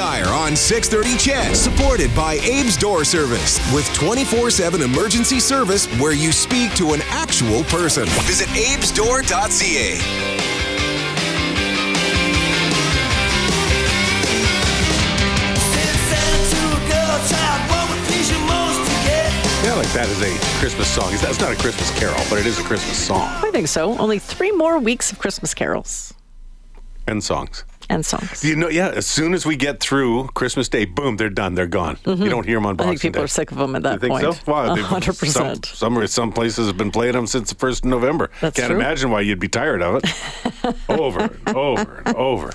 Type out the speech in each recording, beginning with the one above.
on 630 CHED, supported by Abe's Door Service, with 24 7 emergency service where you speak to an actual person. Visit abesdoor.ca. Yeah, like that is a Christmas song. That's not a Christmas carol, but it is a Christmas song I think so. Only three more weeks of Christmas carols and songs. And songs. You know, yeah. As soon as we get through Christmas Day, boom, they're done. They're gone. You don't hear them on Mm-hmm. I think people Day. are sick of them at that You think point. so? Wow, 100%. Some, some some places have been playing them since the first of November. That's Can't true. imagine why you'd be tired of it. over and over and over.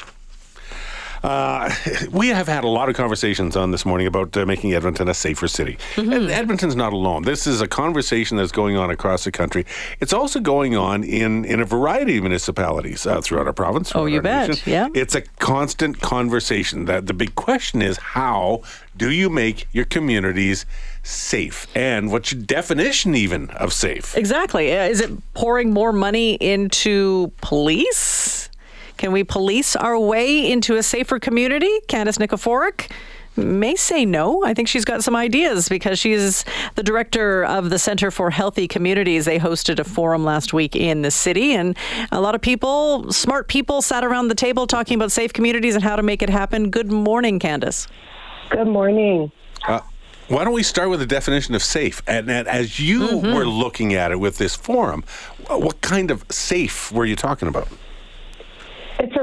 Uh, we have had a lot of conversations on this morning about uh, making Edmonton a safer city. Mm-hmm. And Edmonton's not alone. This is a conversation that's going on across the country. It's also going on in, in a variety of municipalities uh, throughout our province. Oh, you bet. nation. Yeah. It's a constant conversation. That the big question is how do you make your communities safe, and what's your definition even of safe? Exactly. Uh, Is it pouring more money into police? Can we police our way into a safer community? Candace Nykiforuk may say no. I think she's got some ideas because she's the director of the Center for Healthy Communities. They hosted a forum last week in the city, and a lot of people, smart people, sat around the table talking about safe communities and how to make it happen. Good morning, Candace. Good morning. Uh, why don't we start with the definition of safe? And, and as you Mm-hmm. were looking at it with this forum, what kind of safe were you talking about?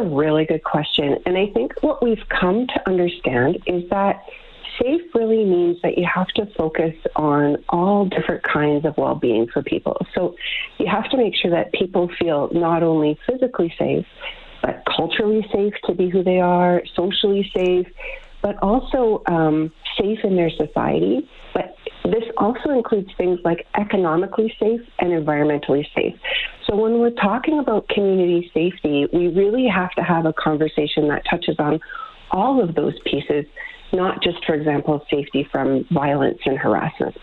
Really good question. And I think what we've come to understand is that safe really means that you have to focus on all different kinds of well being for people. So you have to make sure that people feel not only physically safe, but culturally safe to be who they are, socially safe, but also um, safe in their society. But this also includes things like economically safe and environmentally safe. So when we're talking about community safety, we really have to have a conversation that touches on all of those pieces, not just, for example, safety from violence and harassment.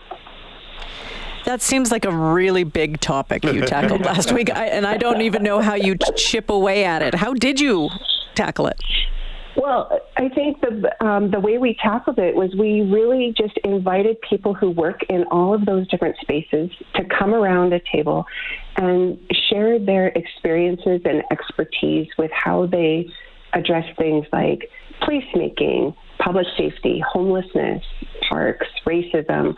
That seems like a really big topic you tackled last week, I, and I don't even know how you chip away at it. How did you tackle it? Well, I think the um, the way we tackled it was we really just invited people who work in all of those different spaces to come around a table and share their experiences and expertise with how they address things like placemaking, public safety, homelessness, parks, racism,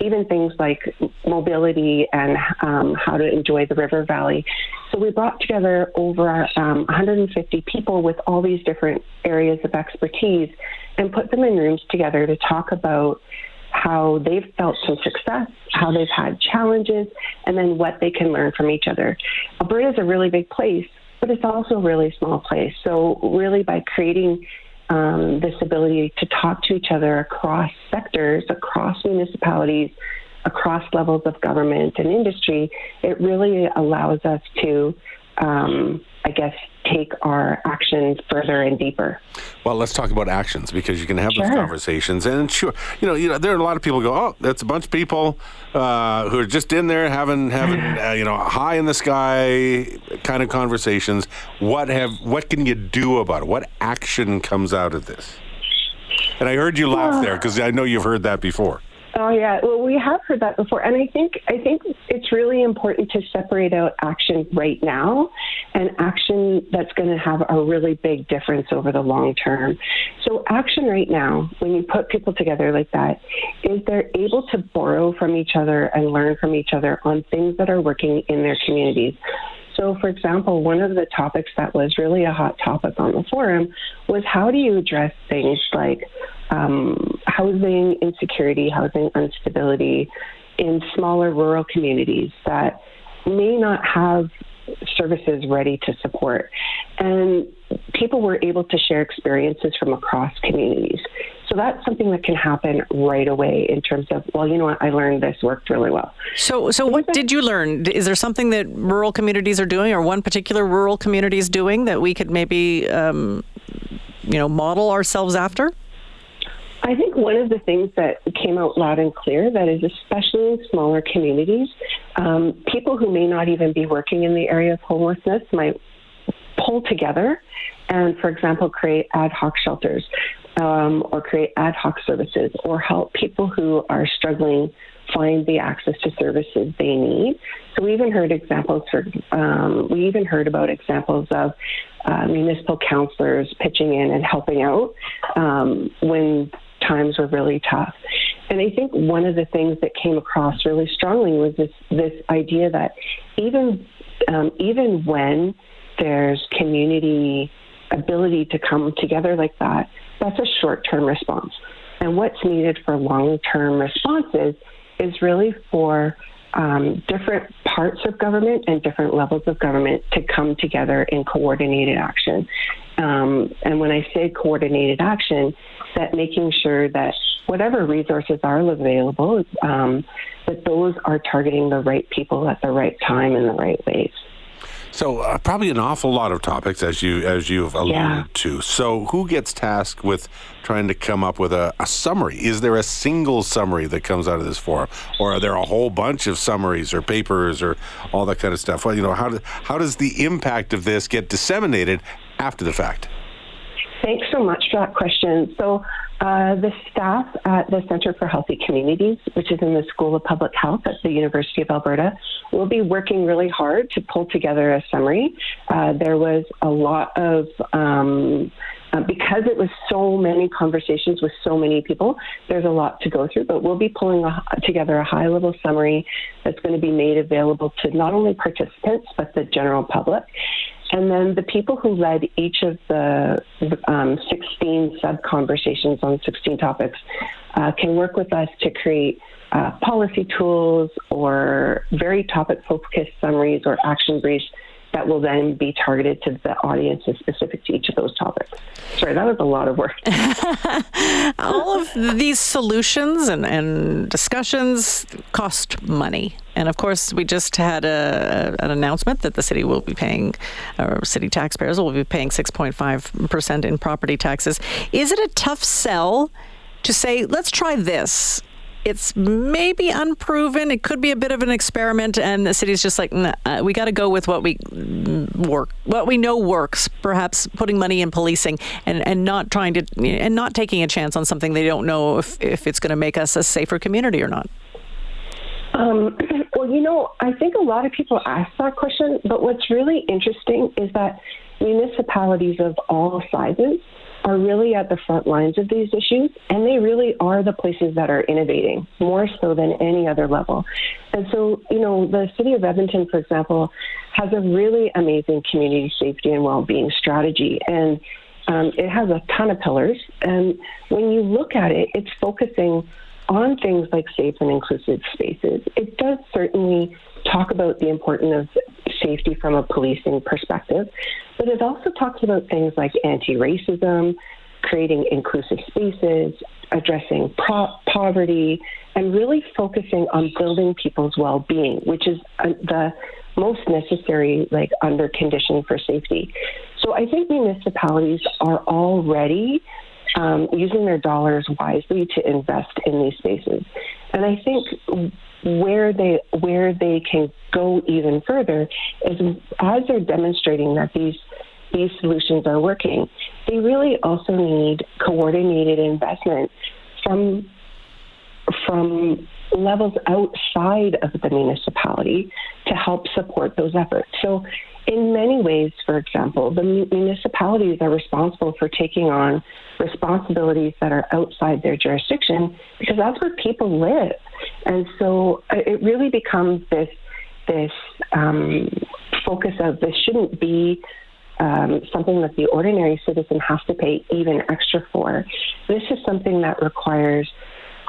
even things like mobility and um, how to enjoy the river valley. So we brought together over um, 150 people with all these different areas of expertise and put them in rooms together to talk about how they've felt some success, how they've had challenges, and then what they can learn from each other. Alberta is a really big place, but it's also a really small place. So really by creating um, this ability to talk to each other across sectors, across municipalities, across levels of government and industry, it really allows us to, um, I guess, take our actions further and deeper. Well, let's talk about actions because you can have those conversations, and sure, you know, you know, there are a lot of people who go, oh, that's a bunch of people uh, who are just in there having having uh, you know high in the sky kind of conversations. What have what can you do about it? What action comes out of this? And I heard you laugh there because I know you've heard that before. Oh yeah, well we have heard that before, and I think I think it's really important to separate out action right now and action that's going to have a really big difference over the long term. So action right now, when you put people together like that, is they're able to borrow from each other and learn from each other on things that are working in their communities. So, for example, one of the topics that was really a hot topic on the forum was how do you address things like um, housing insecurity, housing instability in smaller rural communities that may not have services ready to support. And people were able to share experiences from across communities. So that's something that can happen right away in terms of, well, you know what, I learned this worked really well. So, so what did you learn? Is there something that rural communities are doing, or one particular rural community is doing that we could maybe, um, you know, model ourselves after? I think one of the things that came out loud and clear that is especially in smaller communities, um, people who may not even be working in the area of homelessness might pull pull together and, for example, create ad hoc shelters um, or create ad hoc services or help people who are struggling find the access to services they need. So we even heard examples. For, um, we even heard about examples of uh, municipal counselors pitching in and helping out um, when times were really tough. And I think one of the things that came across really strongly was this this idea that even um, even when there's community ability to come together like that, that's a short term response. And what's needed for long term responses is really for um, different parts of government and different levels of government to come together in coordinated action. Um, and when I say coordinated action, that making sure that whatever resources are available, um, that those are targeting the right people at the right time in the right ways. So uh, probably an awful lot of topics as you as you've alluded Yeah. to. So who gets tasked with trying to come up with a, a summary? Is there a single summary that comes out of this forum, or are there a whole bunch of summaries or papers or all that kind of stuff? Well, you know, how do, how does the impact of this get disseminated after the fact? Thanks so much for that question. So, uh, the staff at the Center for Healthy Communities, which is in the School of Public Health at the University of Alberta, will be working really hard to pull together a summary. Uh, there was a lot of um, uh, because it was so many conversations with so many people, there's a lot to go through, but we'll be pulling a, together a high level summary that's going to be made available to not only participants, but the general public. And then the people who led each of the um, 16 sub conversations on 16 topics uh, can work with us to create uh, policy tools or very topic focused summaries or action briefs that will then be targeted to the audiences specific to each of those topics. Sorry, that was a lot of work. All of these solutions and, and discussions cost money. And of course, we just had a, an announcement that the city will be paying, or city taxpayers will be paying 6.5% in property taxes. Is it a tough sell to say, let's try this? It's maybe unproven. It could be a bit of an experiment, and the city's just like, uh, we got to go with what we mm, work, what we know works. Perhaps putting money in policing and, and not trying to and not taking a chance on something they don't know if, if it's going to make us a safer community or not. Um, well, you know, I think a lot of people ask that question, but what's really interesting is that municipalities of all sizes are really at the front lines of these issues, and they really are the places that are innovating more so than any other level. And so, you know, the city of Edmonton, for example, has a really amazing community safety and well-being strategy, and um, it has a ton of pillars. And when you look at it, it's focusing on things like safe and inclusive spaces. It does certainly talk about the importance of safety from a policing perspective, but it also talks about things like anti racism, creating inclusive spaces, addressing pro- poverty, and really focusing on building people's well being, which is uh, the most necessary like under condition for safety. So I think municipalities are already um, using their dollars wisely to invest in these spaces. And I think where they where they can go even further is as they're demonstrating that these these solutions are working, they really also need coordinated investment from from levels outside of the municipality to help support those efforts. So in many ways, for example, the municipalities are responsible for taking on responsibilities that are outside their jurisdiction because that's where people live. And so uh, it really becomes this this um, focus of this shouldn't be um, something that the ordinary citizen has to pay even extra for. This is something that requires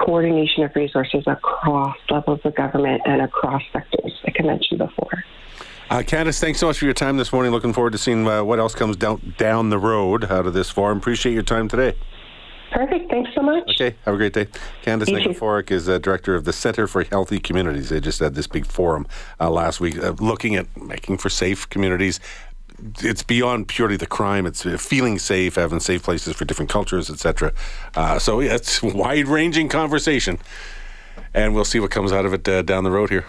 coordination of resources across levels of government and across sectors, like I mentioned before. Uh, Candace, thanks so much for your time this morning. Looking forward to seeing uh, what else comes down down the road out of this forum. Appreciate your time today. Perfect. Thanks so much. Okay, have a great day. Candace You. Nykiforuk is uh, director of the Center for Healthy Communities. They just had this big forum uh, last week uh, looking at making for safe communities. It's beyond purely the crime. It's uh, feeling safe, having safe places for different cultures, etc. Uh, so yeah, it's wide-ranging conversation, and we'll see what comes out of it uh, down the road here.